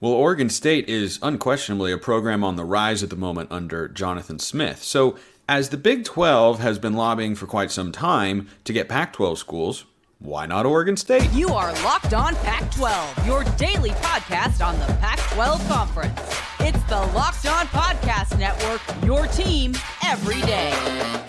Well, Oregon State is unquestionably a program on the rise at the moment under Jonathan Smith. So, as the Big 12 has been lobbying for quite some time to get Pac 12 schools, why not Oregon State? You are Locked On Pac 12, your daily podcast on the Pac 12 Conference. It's the Locked On Podcast Network, your team every day.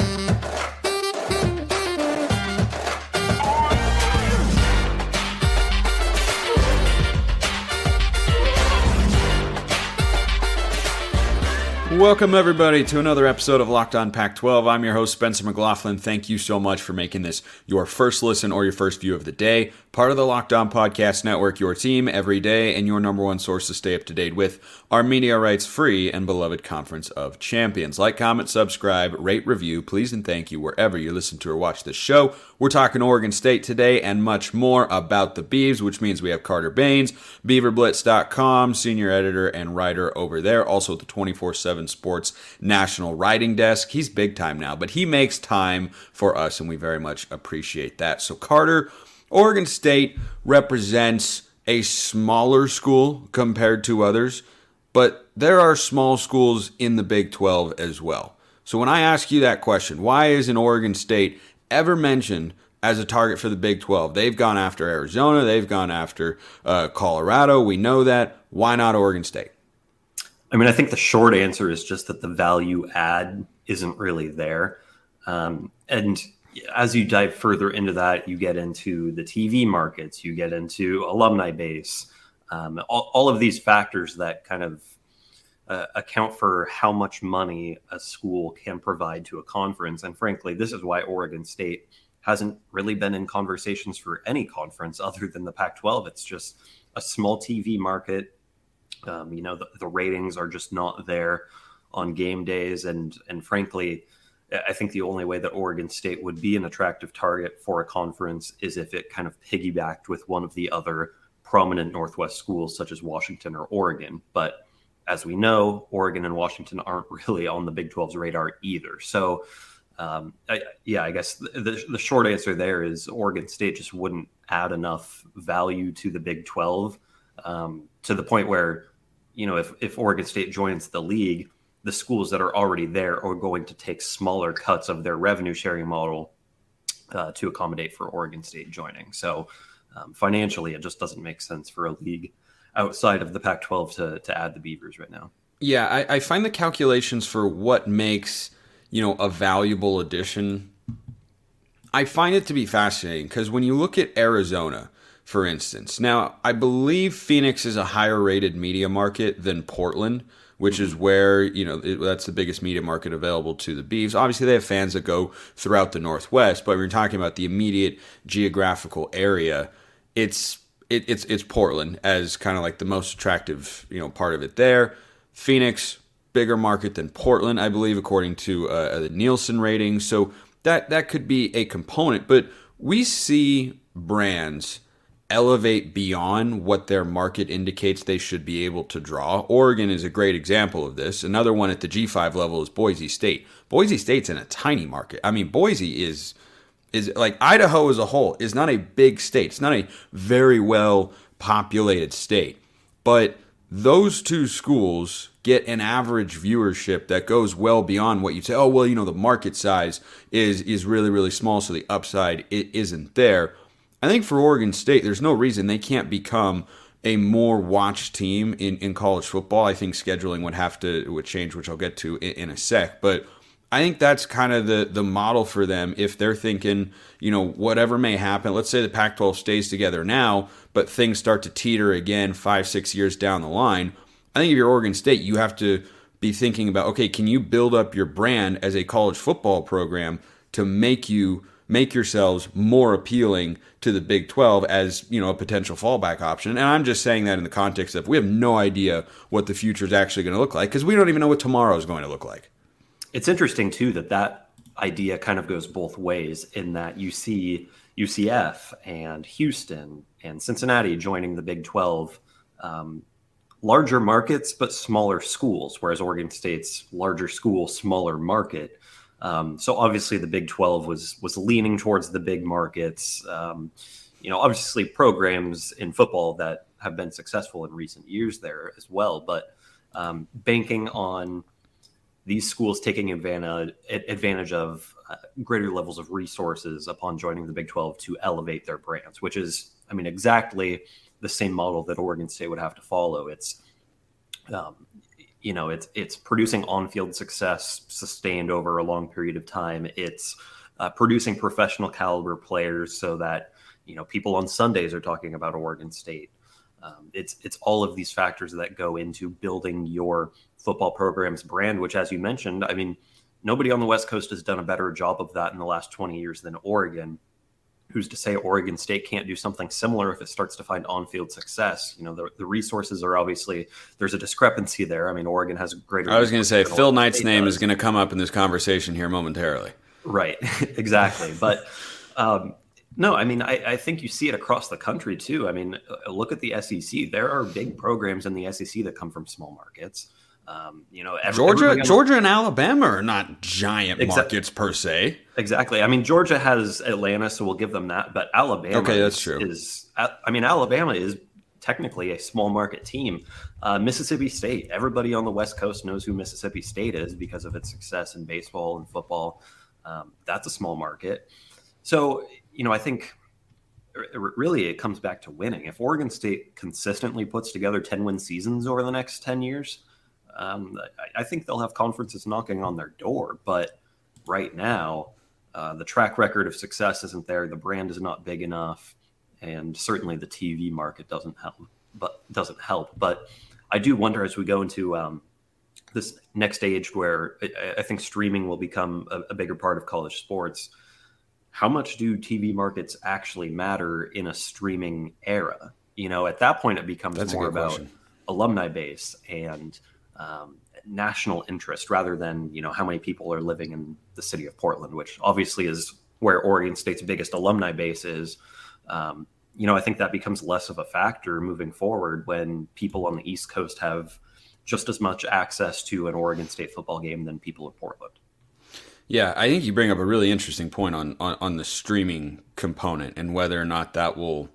Welcome, everybody, to another episode of Locked On Pac 12. I'm your host, Spencer McLaughlin. Thank you so much for making this your first listen or your first view of the day. Part of the Locked On Podcast Network, your team every day, and your number one source to stay up to date with our media rights free and beloved Conference of Champions. Like, comment, subscribe, rate, review, please, and thank you wherever you listen to or watch this show. We're talking Oregon State today and much more about the Beavs, which means we have Carter Bahns, BeaverBlitz.com, senior editor and writer over there, also at the 24 7 Sports National Writing Desk. He's big time now, but he makes time for us, and we very much appreciate that. So, Carter, Oregon State represents a smaller school compared to others, but there are small schools in the Big 12 as well. So when I ask you that question, why isn't Oregon State ever mentioned as a target for the Big 12? They've gone after Arizona, they've gone after uh, Colorado. We know that. Why not Oregon State? I mean, I think the short answer is just that the value add isn't really there. Um, and as you dive further into that, you get into the TV markets, you get into alumni base, um, all, all, of these factors that kind of uh, account for how much money a school can provide to a conference. And frankly, this is why Oregon State hasn't really been in conversations for any conference other than the Pac 12. It's just a small TV market. Um, you know, the, the ratings are just not there on game days. And, and frankly, I think the only way that Oregon State would be an attractive target for a conference is if it kind of piggybacked with one of the other prominent Northwest schools, such as Washington or Oregon. But as we know, Oregon and Washington aren't really on the Big 12's radar either. So, um, I, yeah, I guess the, the short answer there is Oregon State just wouldn't add enough value to the Big 12 um, to the point where, you know, if, if Oregon State joins the league, the schools that are already there are going to take smaller cuts of their revenue sharing model uh, to accommodate for Oregon State joining. So um, financially, it just doesn't make sense for a league outside of the Pac 12 to, to add the Beavers right now. Yeah, I, I find the calculations for what makes you know a valuable addition. I find it to be fascinating because when you look at Arizona, for instance, now I believe Phoenix is a higher rated media market than Portland which is where you know it, that's the biggest media market available to the Beavs. Obviously, they have fans that go throughout the Northwest, but when you're talking about the immediate geographical area, it's it, it's it's Portland as kind of like the most attractive you know part of it there. Phoenix, bigger market than Portland, I believe, according to uh, the Nielsen ratings. So that that could be a component, but we see brands elevate beyond what their market indicates they should be able to draw. Oregon is a great example of this. Another one at the G5 level is Boise State. Boise State's in a tiny market. I mean, Boise is is like Idaho as a whole is not a big state. It's not a very well populated state. But those two schools get an average viewership that goes well beyond what you say, oh well, you know, the market size is is really really small so the upside it isn't there I think for Oregon State, there's no reason they can't become a more watched team in, in college football. I think scheduling would have to would change, which I'll get to in, in a sec. But I think that's kind of the the model for them if they're thinking, you know, whatever may happen. Let's say the Pac-12 stays together now, but things start to teeter again five six years down the line. I think if you're Oregon State, you have to be thinking about okay, can you build up your brand as a college football program to make you make yourselves more appealing to the Big 12 as, you know, a potential fallback option. And I'm just saying that in the context of we have no idea what the future is actually going to look like because we don't even know what tomorrow is going to look like. It's interesting too that that idea kind of goes both ways in that you see UCF and Houston and Cincinnati joining the Big 12 um, larger markets but smaller schools whereas Oregon State's larger school smaller market um, so obviously the Big 12 was was leaning towards the big markets. Um, you know, obviously programs in football that have been successful in recent years there as well. But um, banking on these schools taking advantage advantage of uh, greater levels of resources upon joining the Big 12 to elevate their brands, which is, I mean, exactly the same model that Oregon State would have to follow. It's, um, you know, it's it's producing on-field success sustained over a long period of time. It's uh, producing professional caliber players so that you know people on Sundays are talking about Oregon State. Um, it's it's all of these factors that go into building your football program's brand, which, as you mentioned, I mean, nobody on the West Coast has done a better job of that in the last 20 years than Oregon. Who's to say Oregon State can't do something similar if it starts to find on-field success? You know, the, the resources are obviously there's a discrepancy there. I mean, Oregon has a greater. I was going to say Phil Knight's name does. is going to come up in this conversation here momentarily. Right, exactly. but um, no, I mean, I, I, think you see it across the country too. I mean, look at the SEC. There are big programs in the SEC that come from small markets. Um, you know, every, Georgia, Georgia, and Alabama are not giant exa- markets per se. Exactly. I mean, Georgia has Atlanta, so we'll give them that. But Alabama, okay, that's true. Is I mean, Alabama is technically a small market team. Uh, Mississippi State. Everybody on the West Coast knows who Mississippi State is because of its success in baseball and football. Um, that's a small market. So, you know, I think really it comes back to winning. If Oregon State consistently puts together 10 win seasons over the next 10 years, um, I, I, think they'll have conferences knocking on their door. But right now, uh, the track record of success isn't there. The brand is not big enough, and certainly the TV market doesn't help. But doesn't help. But I do wonder as we go into um, this next age where I, I think streaming will become a, a, bigger part of college sports. How much do TV markets actually matter in a streaming era? You know, at that point, it becomes That's more about question. alumni base and um, national interest rather than you know how many people are living in the city of Portland, which obviously is where Oregon State's biggest alumni base is. Um, you know, I think that becomes less of a factor moving forward when people on the East Coast have just as much access to an Oregon State football game than people in Portland. Yeah, I think you bring up a really interesting point on, on, on the streaming component and whether or not that will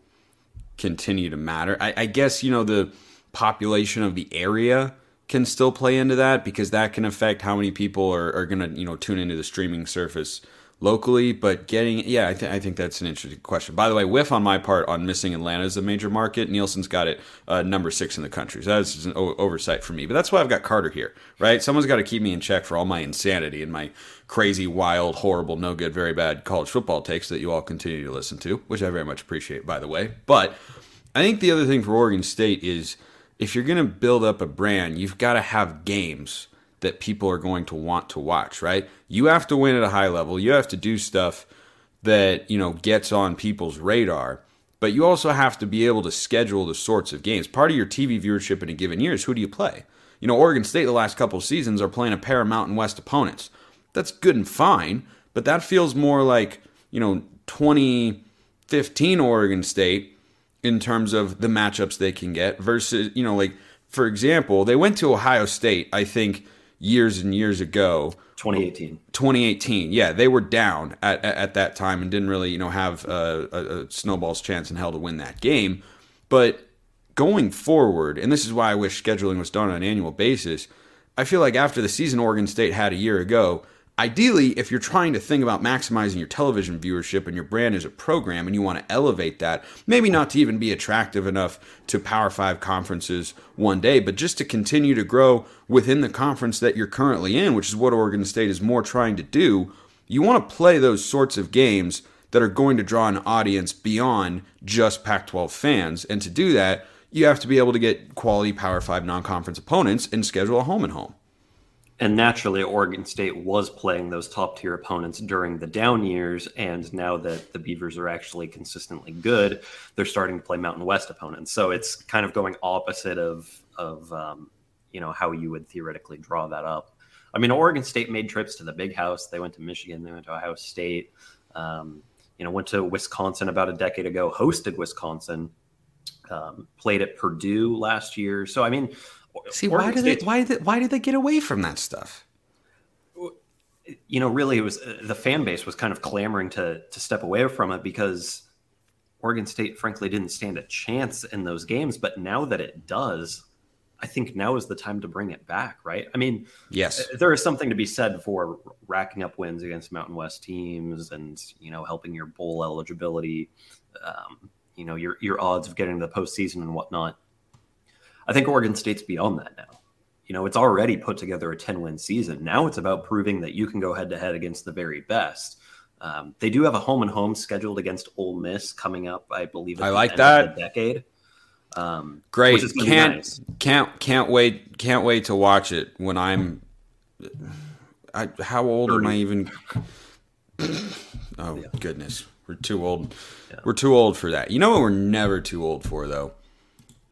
continue to matter. I, I guess, you know, the population of the area can still play into that because that can affect how many people are, are going to, you know, tune into the streaming surface locally, but getting yeah, I, th- I think that's an interesting question. By the way, whiff on my part on missing Atlanta as a major market. Nielsen's got it uh, number six in the country. So that's an o- oversight for me. But that's why I've got Carter here, right? Someone's got to keep me in check for all my insanity and my crazy, wild, horrible, no good, very bad college football takes that you all continue to listen to, which I very much appreciate, by the way. But I think the other thing for Oregon State is if you're going to build up a brand, you've got to have games that people are going to want to watch, right? You have to win at a high level. You have to do stuff that, you know, gets on people's radar. But you also have to be able to schedule the sorts of games. Part of your TV viewership in a given year is who do you play? You know, Oregon State the last couple seasons are playing a pair of Mountain West opponents. That's good and fine, but that feels more like, you know, 2015 Oregon State in terms of the matchups they can get versus, you know, like for example, they went to Ohio State, I think years and years ago. 2018. 2018. Yeah, they were down at, at, at that time and didn't really, you know, have a, a, a, snowball's chance in hell to win that game. But going forward, and this is why I wish scheduling was done on an annual basis, I feel like after the season Oregon State had a year ago, Ideally, if you're trying to think about maximizing your television viewership and your brand as a program and you want to elevate that, maybe not to even be attractive enough to Power 5 conferences one day, but just to continue to grow within the conference that you're currently in, which is what Oregon State is more trying to do, you want to play those sorts of games that are going to draw an audience beyond just Pac 12 fans. And to do that, you have to be able to get quality Power 5 non conference opponents and schedule a home and home. And naturally, Oregon State was playing those top tier opponents during the down years. And now that the Beavers are actually consistently good, they're starting to play Mountain West opponents. So it's kind of going opposite of, of um, you know, how you would theoretically draw that up. I mean, Oregon State made trips to the big house. They went to Michigan, they went to Ohio State, um, you know, went to Wisconsin about a decade ago, hosted Wisconsin, um, played at Purdue last year. So, I mean, See, why did they why did why did they get away from that stuff? You know, really, it was uh, the fan base was kind of clamoring to to step away from it because Oregon State, frankly, didn't stand a chance in those games. But now that it does, I think now is the time to bring it back, right? I mean, yes, uh, there is something to be said for racking up wins against Mountain West teams and you know helping your bowl eligibility, um, you know your your odds of getting to the postseason and whatnot. I think Oregon State's beyond that now. You know, it's already put together a ten win season. Now it's about proving that you can go head to head against the very best. Um, they do have a home and home scheduled against Ole Miss coming up, I believe. I like that decade. Um, Great. Can't nice. can't can't wait can't wait to watch it when I'm. I, how old 30. am I even? oh yeah. goodness, we're too old. Yeah. We're too old for that. You know what? We're never too old for though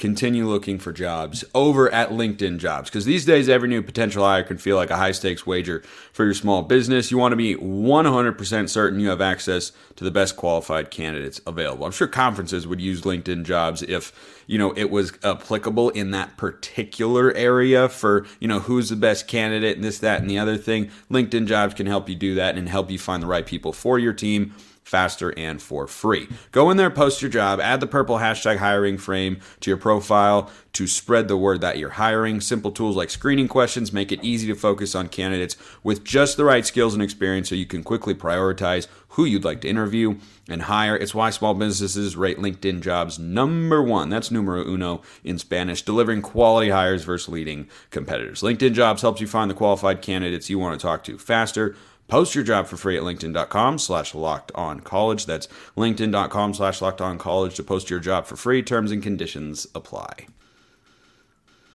continue looking for jobs over at LinkedIn Jobs because these days every new potential hire can feel like a high stakes wager for your small business. You want to be 100% certain you have access to the best qualified candidates available. I'm sure conferences would use LinkedIn Jobs if, you know, it was applicable in that particular area for, you know, who's the best candidate and this that and the other thing. LinkedIn Jobs can help you do that and help you find the right people for your team faster and for free. Go in there, post your job, add the purple hashtag hiring frame to your profile to spread the word that you're hiring. Simple tools like screening questions make it easy to focus on candidates with just the right skills and experience so you can quickly prioritize who you'd like to interview and hire. It's why small businesses rate LinkedIn jobs number one. That's numero uno in Spanish, delivering quality hires versus leading competitors. LinkedIn jobs helps you find the qualified candidates you want to talk to faster Post your job for free at linkedin.com slash locked on college. That's linkedin.com slash locked on college to post your job for free. Terms and conditions apply.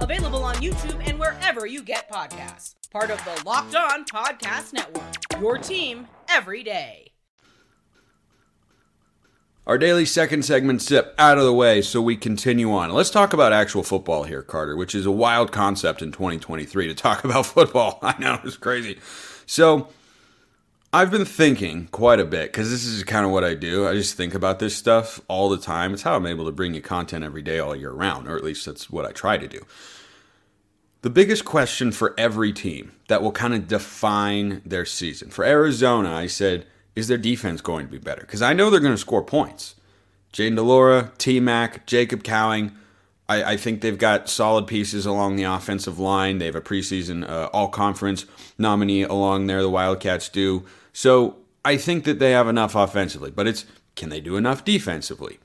Available on YouTube and wherever you get podcasts. Part of the Locked On Podcast Network. Your team every day. Our daily second segment step out of the way so we continue on. Let's talk about actual football here, Carter, which is a wild concept in 2023 to talk about football. I know, it's crazy. So, I've been thinking quite a bit because this is kind of what I do. I just think about this stuff all the time. It's how I'm able to bring you content every day, all year round, or at least that's what I try to do. The biggest question for every team that will kind of define their season. For Arizona, I said, is their defense going to be better? Because I know they're going to score points. Jayden de Laura, T Mac, Jacob Cowing. I, I, think they've got solid pieces along the offensive line. They have a preseason uh, all conference nominee along there, the Wildcats do. So I think that they have enough offensively, but it's can they do enough defensively?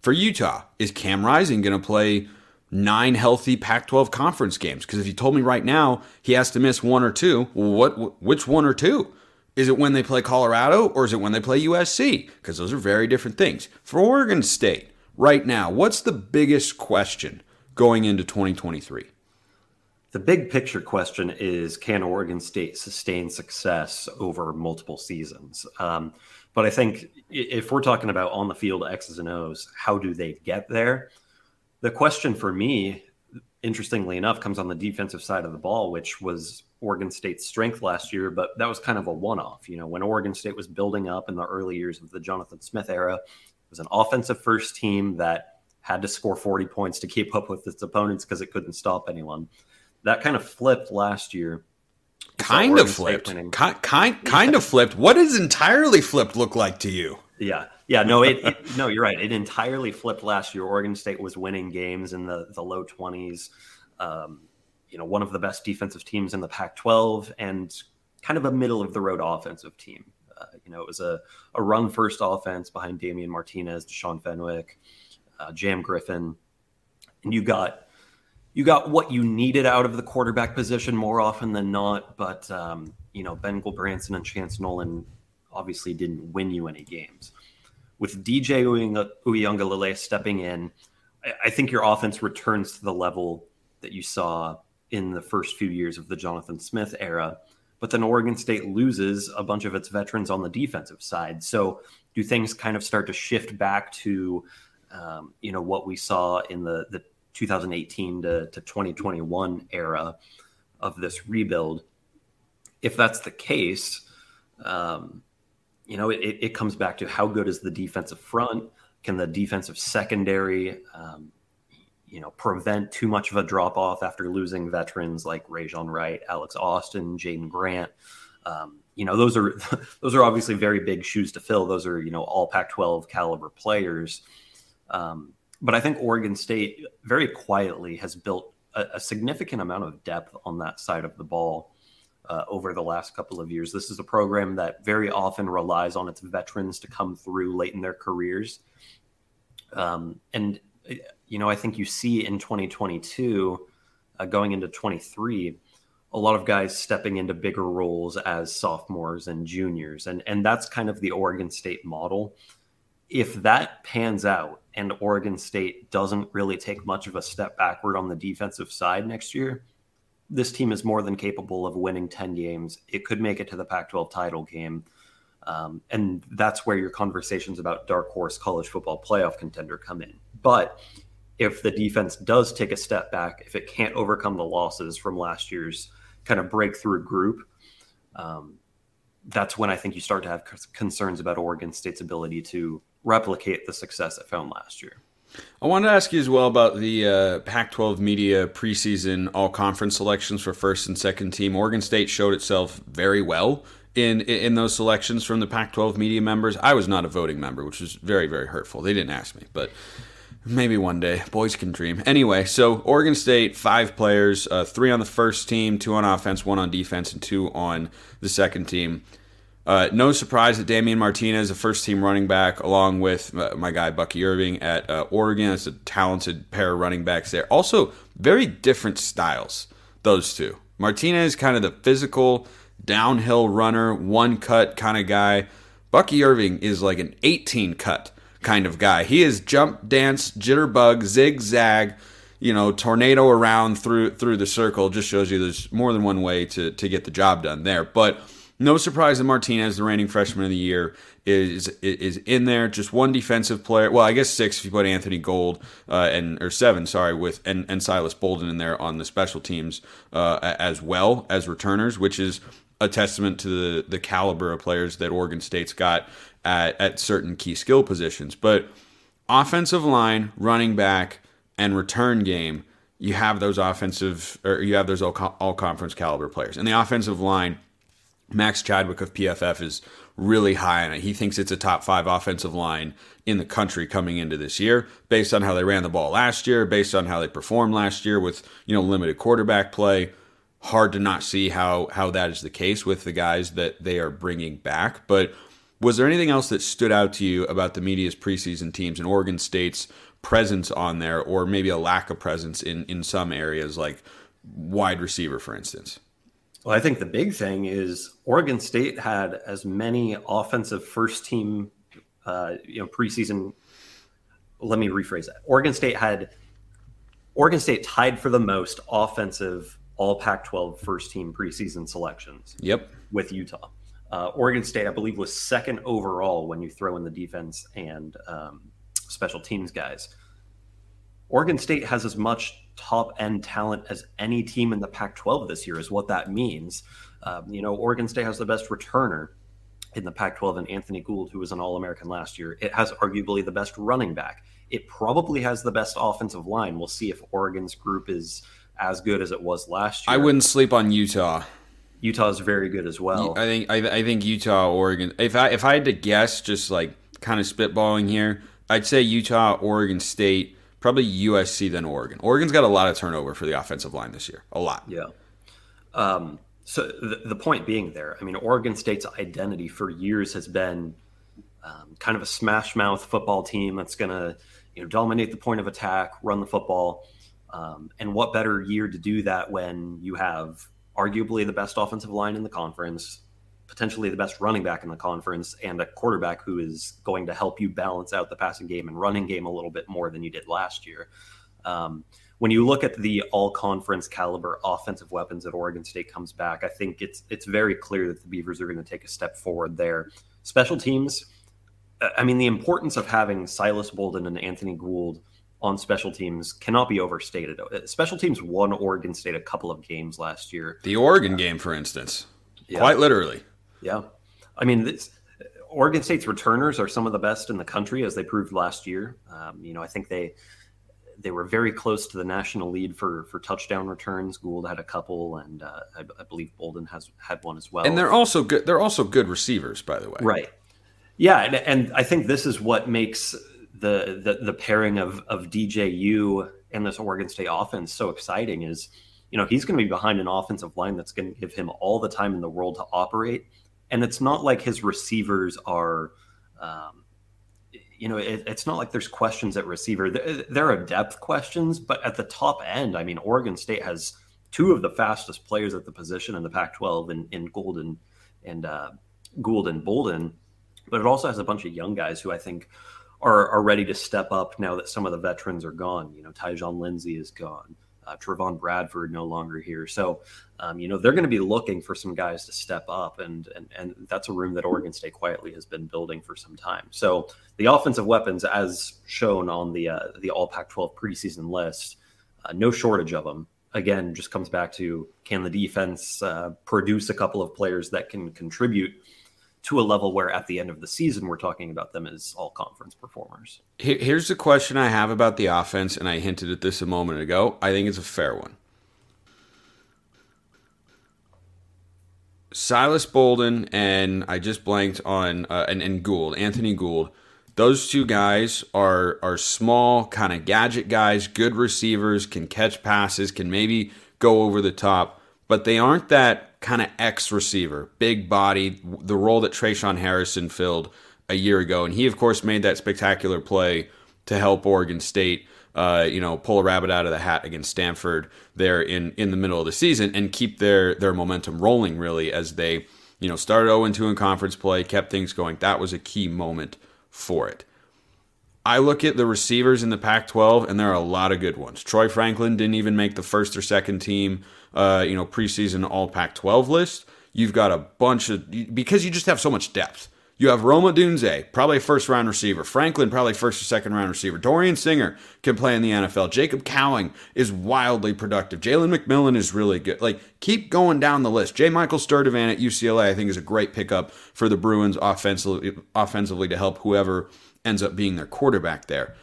For Utah, is Cam Rising going to play nine healthy Pac 12 conference games? Because if you told me right now he has to miss one or two, what, which one or two? Is it when they play Colorado or is it when they play USC? Because those are very different things. For Oregon State, right now, what's the biggest question going into 2023? The big picture question is can Oregon State sustain success over multiple seasons? Um, but I think if we're talking about on the field X's and O's, how do they get there? The question for me, interestingly enough, comes on the defensive side of the ball, which was Oregon State's strength last year, but that was kind of a one off. You know, when Oregon State was building up in the early years of the Jonathan Smith era, was an offensive first team that had to score 40 points to keep up with its opponents because it couldn't stop anyone. That kind of flipped last year. Kind of flipped. Kind, kind, kind yeah. of flipped. What does entirely flipped look like to you? Yeah. Yeah, no, it, it, no, you're right. It entirely flipped last year. Oregon State was winning games in the the low 20s. Um, you know one of the best defensive teams in the Pac-12 and kind of a middle of the road offensive team. Uh, you know, it was a, a run first offense behind Damien Martinez, Deshaun Fenwick, uh, Jam Griffin, and you got you got what you needed out of the quarterback position more often than not. But um, you know, Ben Gulbranson and Chance Nolan obviously didn't win you any games. With DJ Uiagalelei stepping in, I, I think your offense returns to the level that you saw in the first few years of the Jonathan Smith era. But then Oregon State loses a bunch of its veterans on the defensive side. So do things kind of start to shift back to um, you know what we saw in the the 2018 to, to 2021 era of this rebuild? If that's the case, um, you know, it, it comes back to how good is the defensive front? Can the defensive secondary, um, you know, prevent too much of a drop off after losing veterans like Rejzohn Wright, Alex Austin, Jaydon Grant? Um, you know, those are those are obviously very big shoes to fill. Those are you know all Pac-12 caliber players. Um, but I think Oregon State very quietly has built a, a significant amount of depth on that side of the ball uh, over the last couple of years. This is a program that very often relies on its veterans to come through late in their careers. Um, and, you know, I think you see in 2022, uh, going into 23, a lot of guys stepping into bigger roles as sophomores and juniors. And, and that's kind of the Oregon State model. If that pans out and Oregon State doesn't really take much of a step backward on the defensive side next year, this team is more than capable of winning 10 games. It could make it to the Pac 12 title game. Um, and that's where your conversations about dark horse college football playoff contender come in. But if the defense does take a step back, if it can't overcome the losses from last year's kind of breakthrough group, um, that's when I think you start to have concerns about Oregon State's ability to replicate the success it found last year. I wanted to ask you as well about the uh, Pac 12 media preseason all conference selections for first and second team. Oregon State showed itself very well in in those selections from the Pac 12 media members. I was not a voting member, which was very, very hurtful. They didn't ask me, but maybe one day. Boys can dream. Anyway, so Oregon State, five players, uh, three on the first team, two on offense, one on defense, and two on the second team. Uh, no surprise that Damien Martinez, a first team running back, along with uh, my guy Bucky Irving at uh, Oregon. It's a talented pair of running backs there. Also, very different styles, those two. Martinez, kind of the physical, downhill runner, one cut kind of guy. Bucky Irving is like an 18 cut kind of guy. He is jump, dance, jitterbug, zigzag, you know, tornado around through through the circle. Just shows you there's more than one way to, to get the job done there. But no surprise that Martinez, the reigning freshman of the year, is is in there. Just one defensive player. Well, I guess six if you put Anthony Gould uh, and or seven, sorry, with and, and Silas Bolden in there on the special teams uh, as well as returners, which is a testament to the the caliber of players that Oregon State's got at at certain key skill positions. But offensive line, running back, and return game, you have those offensive or you have those all, all conference caliber players, and the offensive line Max Chadwick of PFF is really high on it. He thinks it's a top five offensive line in the country coming into this year, based on how they ran the ball last year, based on how they performed last year with you know limited quarterback play. Hard to not see how how that is the case with the guys that they are bringing back. But was there anything else that stood out to you about the media's preseason teams and Oregon State's presence on there, or maybe a lack of presence in in some areas, like wide receiver, for instance? Well, I think the big thing is Oregon State had as many offensive first team, uh, you know, preseason. Let me rephrase that. Oregon State had Oregon State tied for the most offensive All Pac-12 first team preseason selections. Yep, with Utah. Uh, Oregon State, I believe, was second overall when you throw in the defense and um, special teams guys. Oregon State has as much top end talent as any team in the Pac 12 this year, is what that means. Um, you know, Oregon State has the best returner in the Pac 12 and Anthony Gould, who was an All American last year. It has arguably the best running back. It probably has the best offensive line. We'll see if Oregon's group is as good as it was last year. I wouldn't sleep on Utah. Utah is very good as well. I think I, I think Utah, Oregon. If I if I had to guess, just like kind of spitballing here, I'd say Utah, Oregon State, probably USC then Oregon. Oregon's got a lot of turnover for the offensive line this year, a lot. Yeah. Um, so the, the, point being there, I mean, Oregon State's identity for years has been um, kind of a smash mouth football team that's going to you know dominate the point of attack, run the football. Um, and what better year to do that when you have arguably the best offensive line in the conference, potentially the best running back in the conference and a quarterback who is going to help you balance out the passing game and running game a little bit more than you did last year. Um, when you look at the all conference caliber offensive weapons that Oregon State comes back, I think it's it's very clear that the Beavers are going to take a step forward there. Special teams, I mean, the importance of having Silas Bolden and Anthony Gould on special teams cannot be overstated. Special teams won Oregon State a couple of games last year. The Oregon game, for instance, yeah. quite literally. Yeah, I mean, this, Oregon State's returners are some of the best in the country, as they proved last year. Um, you know, I think they they were very close to the national lead for for touchdown returns. Gould had a couple, and uh, I, I, believe Bolden has had one as well. And they're also good. They're also good receivers, by the way. Right. Yeah, and, and I think this is what makes the the, the pairing of of DJU and this Oregon State offense so exciting. Is you know he's going to be behind an offensive line that's going to give him all the time in the world to operate, and it's not like his receivers are. Um, you know, it, it's not like there's questions at receiver. There, are depth questions, but at the top end, I mean, Oregon State has two of the fastest players at the position in the Pac-12 in, in Golden and uh, Gould and Bolden, but it also has a bunch of young guys who I think are, are ready to step up now that some of the veterans are gone. You know, Tyjon Lindsey is gone uh, Trevon Bradford no longer here. So, um, you know, they're going to be looking for some guys to step up, and, and and that's a room that Oregon State quietly has been building for some time. So, the offensive weapons, as shown on the uh, the All Pac-12 preseason list, uh, no shortage of them. Again, just comes back to can the defense uh, produce a couple of players that can contribute to a level where at the end of the season we're talking about them as all conference performers. Here's the question I have about the offense, and I hinted at this a moment ago. I think it's a fair one. Silas Bolden and I just blanked on uh, and, and Gould, Anthony Gould. Those two guys are are small, kind of gadget guys, good receivers, can catch passes, can maybe go over the top, but they aren't that kind of X receiver, big body, the role that Tre'Shaun Harrison filled a year ago. And he, of course, made that spectacular play to help Oregon State, uh, you know, pull a rabbit out of the hat against Stanford there in, in the middle of the season and keep their, their momentum rolling, really, as they, you know, started 0 2 in conference play, kept things going. That was a key moment for it. I look at the receivers in the Pac 12, and there are a lot of good ones. Troy Franklin didn't even make the first or second team uh, you know, preseason All Pac-12 list. You've got a bunch of because you just have so much depth. You have Rome Odunze, probably first round receiver. Franklin, probably first or second round receiver. Dorian Singer can play in the NFL. Jacob Cowing is wildly productive. Jalen McMillan is really good. Like, keep going down the list. J. Michael Sturdivant at UCLA, I think, is a great pickup for the Bruins offensively, offensively to help whoever ends up being their quarterback there.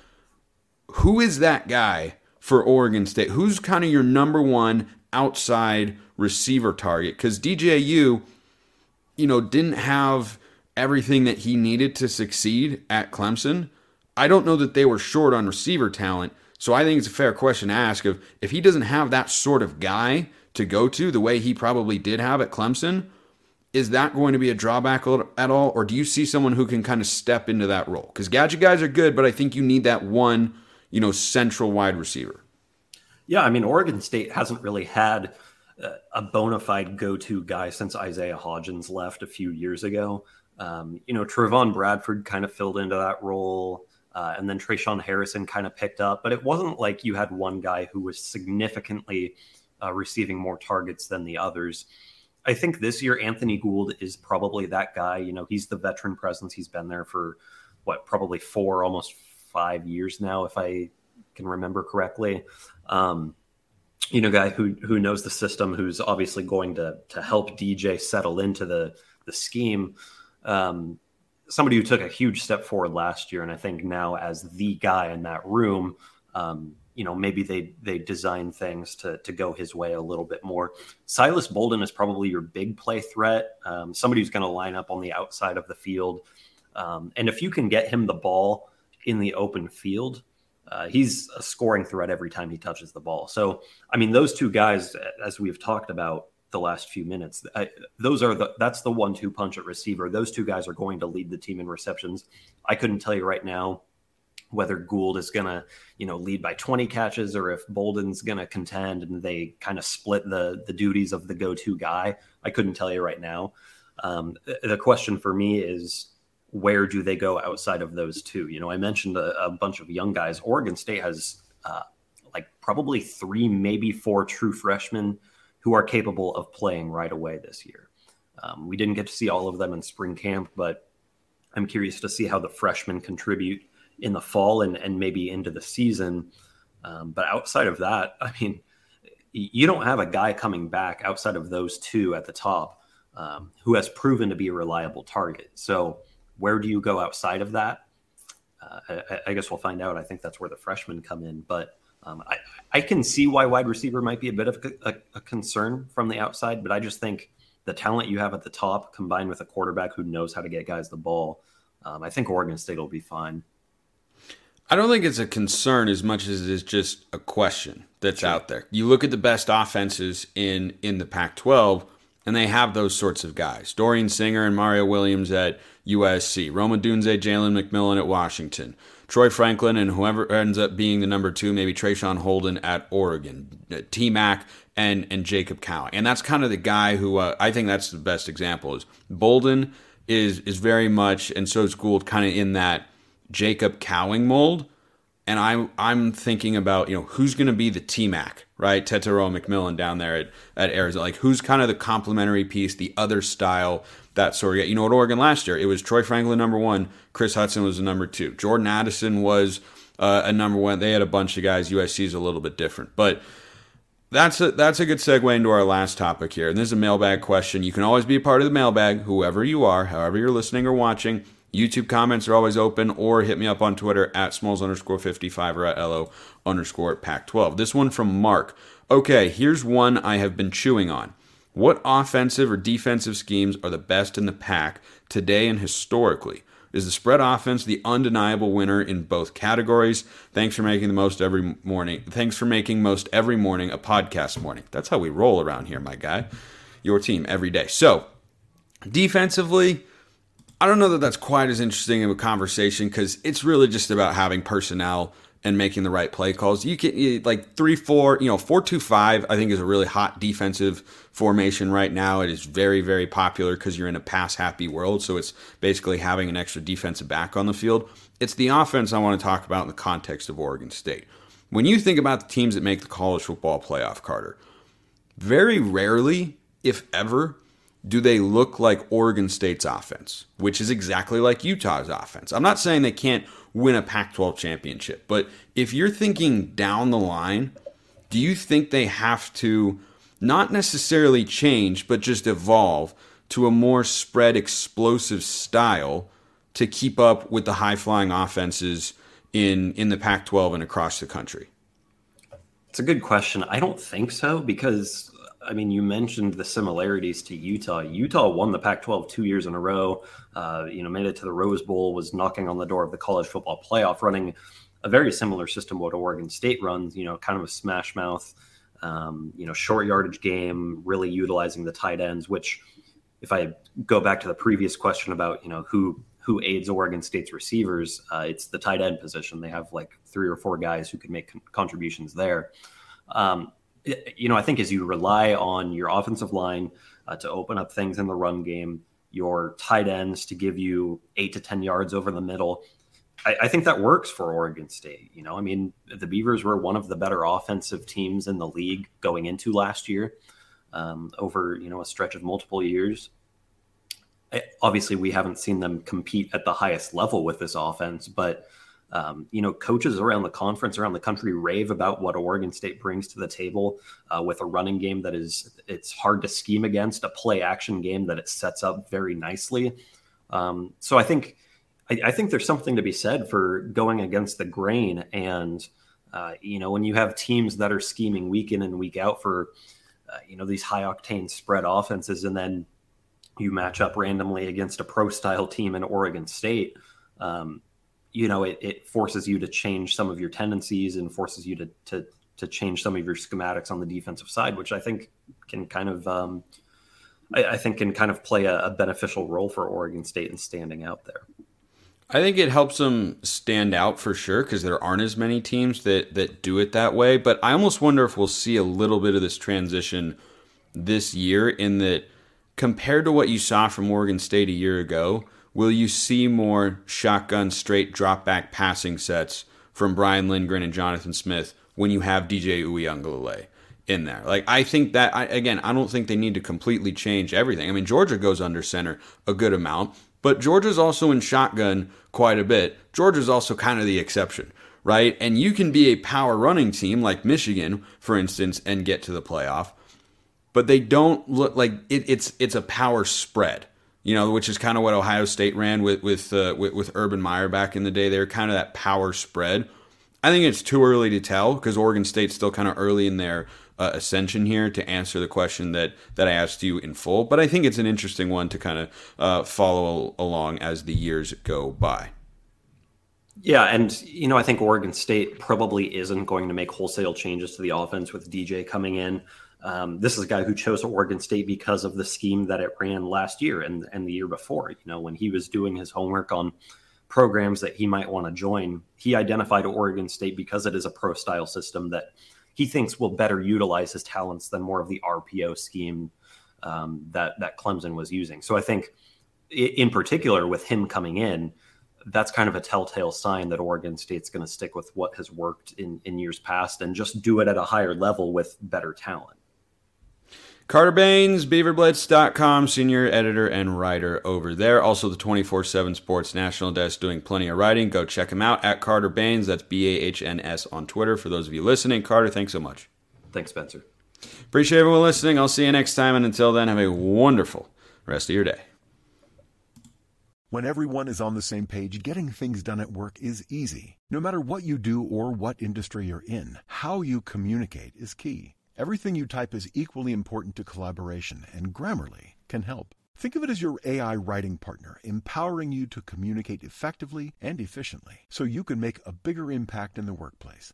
Who is that guy for Oregon State? Who's kind of your number one outside receiver target because DJU, you know, didn't have everything that he needed to succeed at Clemson. I don't know that they were short on receiver talent. So I think it's a fair question to ask of if he doesn't have that sort of guy to go to the way he probably did have at Clemson, is that going to be a drawback at all? Or do you see someone who can kind of step into that role? Because gadget guys are good, but I think you need that one, you know, central wide receiver. Yeah, I mean, Oregon State hasn't really had a bona fide go to guy since Isaiah Hodgins left a few years ago. Um, you know, Trevon Bradford kind of filled into that role. Uh, and then Tre'Shaun Harrison kind of picked up, but it wasn't like you had one guy who was significantly uh, receiving more targets than the others. I think this year Anthony Gould is probably that guy. You know, he's the veteran presence. He's been there for what, probably four, almost five years now, if I can remember correctly. Um, you know, guy who who knows the system, who's obviously going to to help DJ settle into the the scheme. Um, somebody who took a huge step forward last year, and I think now as the guy in that room, um, you know, maybe they they design things to to go his way a little bit more. Silas Bolden is probably your big play threat, um, somebody who's going to line up on the outside of the field, um, and if you can get him the ball in the open field, uh, he's a scoring threat every time he touches the ball. So, I mean, those two guys, as we've talked about the last few minutes, I, those are the that's the one-two punch at receiver. Those two guys are going to lead the team in receptions. I couldn't tell you right now whether Gould is going to, you know, lead by 20 catches or if Bolden's going to contend and they kind of split the the duties of the go-to guy. I couldn't tell you right now. Um, the question for me is where do they go outside of those two? You know, I mentioned a, a bunch of young guys. Oregon State has uh, like probably three, maybe four true freshmen who are capable of playing right away this year. Um, we didn't get to see all of them in spring camp, but I'm curious to see how the freshmen contribute in the fall and, and maybe into the season. Um, but outside of that, I mean, you don't have a guy coming back outside of those two at the top um, who has proven to be a reliable target. So where do you go outside of that? Uh, I, I, guess we'll find out. I think that's where the freshmen come in. But um, I, I, can see why wide receiver might be a bit of a, a, concern from the outside, but I just think the talent you have at the top combined with a quarterback who knows how to get guys the ball, um, I think Oregon State will be fine. I don't think it's a concern as much as it is just a question that's sure. out there. You look at the best offenses in in the Pac-12, and they have those sorts of guys: Dorian Singer and Mario Williams at USC, Rome Odunze, Jalen McMillan at Washington, Troy Franklin, and whoever ends up being the number two, maybe Traeshon Holden at Oregon, uh, T Mac and and Jacob Cowing, and that's kind of the guy who uh, I think that's the best example is Bolden is is very much, and so is Gould, kind of in that Jacob Cowing mold. And I'm I'm thinking about you know who's going to be the T Mac right? Tetairoa McMillan down there at, at Arizona. Like who's kind of the complementary piece the other style that sort of you know at Oregon last year it was Troy Franklin number one. Chris Hudson was the number two. Jordan Addison was uh, a number one. They had a bunch of guys. USC is a little bit different. But that's a that's a good segue into our last topic here. And this is a mailbag question. You can always be a part of the mailbag whoever you are however you're listening or watching YouTube comments are always open, or hit me up on Twitter at smalls underscore 55 or at LO underscore Pac 12. This one from Mark. Okay, here's one I have been chewing on. What offensive or defensive schemes are the best in the Pac today and historically? Is the spread offense the undeniable winner in both categories? Thanks for making the most every morning. Thanks for making most every morning a podcast morning. That's how we roll around here, my guy. Your team every day. So, defensively, I don't know that that's quite as interesting of a conversation because it's really just about having personnel and making the right play calls. You can like three, four, you know, four, two, five. I think is a really hot defensive formation right now. It is very, very popular because you're in a pass happy world. So it's basically having an extra defensive back on the field. It's the offense I want to talk about in the context of Oregon State. When you think about the teams that make the college football playoff, Carter, very rarely, if ever, do they look like Oregon State's offense, which is exactly like Utah's offense? I'm not saying they can't win a Pac 12 championship, but if you're thinking down the line, do you think they have to not necessarily change, but just evolve to a more spread explosive style to keep up with the high flying offenses in, in the Pac 12 and across the country? It's a good question. I don't think so because I mean, you mentioned the similarities to Utah. Utah won the Pac-12 two years in a row. Uh, you know, made it to the Rose Bowl, was knocking on the door of the college football playoff, running a very similar system what Oregon State runs. You know, kind of a smash mouth, um, you know, short yardage game, really utilizing the tight ends. Which, if I go back to the previous question about you know who who aids Oregon State's receivers, uh, it's the tight end position. They have like three or four guys who can make con- contributions there. Um, you know, I think as you rely on your offensive line uh, to open up things in the run game, your tight ends to give you eight to 10 yards over the middle, I, I, think that works for Oregon State. You know, I mean, the Beavers were one of the better offensive teams in the league going into last year um, over, you know, a stretch of multiple years. I, obviously, we haven't seen them compete at the highest level with this offense, but um, you know, coaches around the conference, around the country, rave about what Oregon State brings to the table uh, with a running game that is it's hard to scheme against, a play action game that it sets up very nicely. Um, so I think I, I, think there's something to be said for going against the grain, and uh, you know, when you have teams that are scheming week in and week out for uh, you know these high octane spread offenses, and then you match up randomly against a pro style team in Oregon State. Um, you know it, it forces you to change some of your tendencies and forces you to to to change some of your schematics on the defensive side, which I think can kind of um, I, I, think can kind of play a, a beneficial role for Oregon State in standing out there. I think it helps them stand out for sure because there aren't as many teams that that do it that way. But I almost wonder if we'll see a little bit of this transition this year in that compared to what you saw from Oregon State a year ago, will you see more shotgun straight drop back passing sets from Brian Lindgren and Jonathan Smith when you have DJ Uiagalelei in there? Like I think that I, again, I don't think they need to completely change everything. I mean, Georgia goes under center a good amount. But Georgia's also in shotgun quite a bit. Georgia's also kind of the exception, right? And you can be a power running team like Michigan, for instance, and get to the playoff. But they don't look like it, it's it's a power spread, you know, which is kind of what Ohio State ran with with, uh, with with Urban Meyer back in the day. They're kind of that power spread. I think it's too early to tell because Oregon State's still kind of early in their uh, ascension here to answer the question that that I asked you in full. But I think it's an interesting one to kind of uh, follow along as the years go by. Yeah, and you know, I think Oregon State probably isn't going to make wholesale changes to the offense with DJ coming in. Um, this is a guy who chose Oregon State because of the scheme that it ran last year and, and the year before. You know, when he was doing his homework on programs that he might want to join, he identified Oregon State because it is a pro style system that he thinks will better utilize his talents than more of the RPO scheme um, that that Clemson was using. So I think, in particular, with him coming in, that's kind of a telltale sign that Oregon State's going to stick with what has worked in in years past and just do it at a higher level with better talent. Carter Bahns, BeaverBlitz.com, senior editor and writer over there. Also, the 24 7 Sports National Desk doing plenty of writing. Go check him out at Carter Bahns. That's B A H N S on Twitter. For those of you listening, Carter, thanks so much. Thanks, Spencer. Appreciate everyone listening. I'll see you next time. And until then, have a wonderful rest of your day. When everyone is on the same page, getting things done at work is easy. No matter what you do or what industry you're in, how you communicate is key. Everything you type is equally important to collaboration, and Grammarly can help. Think of it as your AI writing partner, empowering you to communicate effectively and efficiently so you can make a bigger impact in the workplace.